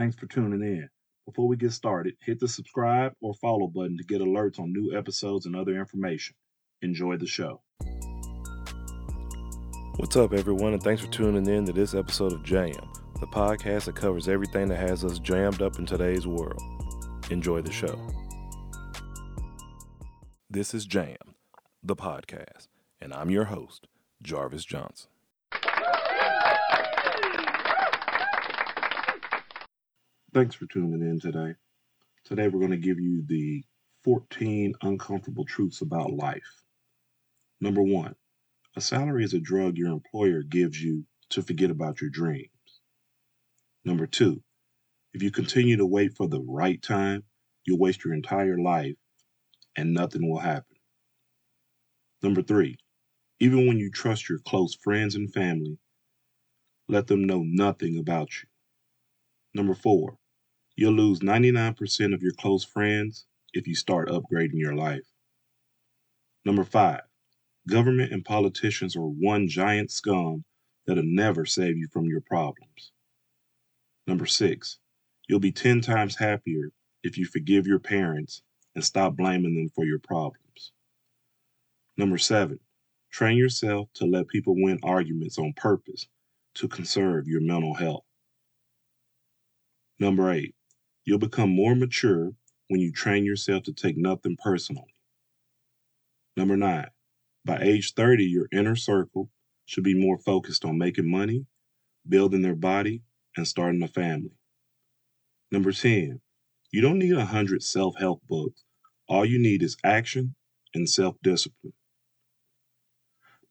Thanks for tuning in. Before we get started, hit the subscribe or follow button to get alerts on new episodes and other information. Enjoy the show. What's up, everyone, and thanks for tuning in to this episode of Jam, the podcast that covers everything that has us jammed up in today's world. Enjoy the show. This is Jam, the podcast, and I'm your host, Jarvis Johnson. Thanks for tuning in today. Today, we're going to give you the 14 uncomfortable truths about life. Number one, a salary is a drug your employer gives you to forget about your dreams. Number two, if you continue to wait for the right time, you'll waste your entire life and nothing will happen. Number three, even when you trust your close friends and family, let them know nothing about you. Number four, you'll lose 99% of your close friends if you start upgrading your life. Number five, government and politicians are one giant scum that'll never save you from your problems. Number six, you'll be 10 times happier if you forgive your parents and stop blaming them for your problems. Number seven, train yourself to let people win arguments on purpose to conserve your mental health. Number eight, you'll become more mature when you train yourself to take nothing personally. Number nine, by age 30, your inner circle should be more focused on making money, building their body, and starting a family. Number 10, you don't need a hundred self help books. All you need is action and self discipline.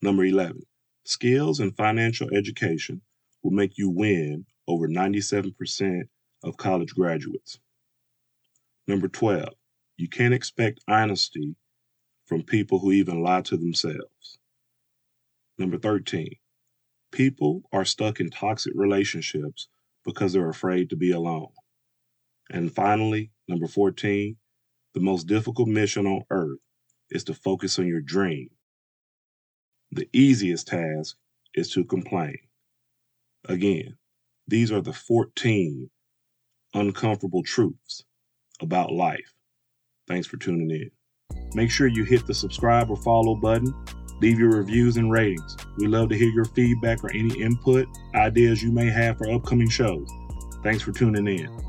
Number 11, skills and financial education will make you win over 97% of college graduates. Number 12, you can't expect honesty from people who even lie to themselves. Number 13, people are stuck in toxic relationships because they're afraid to be alone. And finally, number 14, the most difficult mission on earth is to focus on your dream. The easiest task is to complain. Again, these are the 14 uncomfortable truths about life. Thanks for tuning in. Make sure you hit the subscribe or follow button. Leave your reviews and ratings. We love to hear your feedback or any input, ideas you may have for upcoming shows. Thanks for tuning in.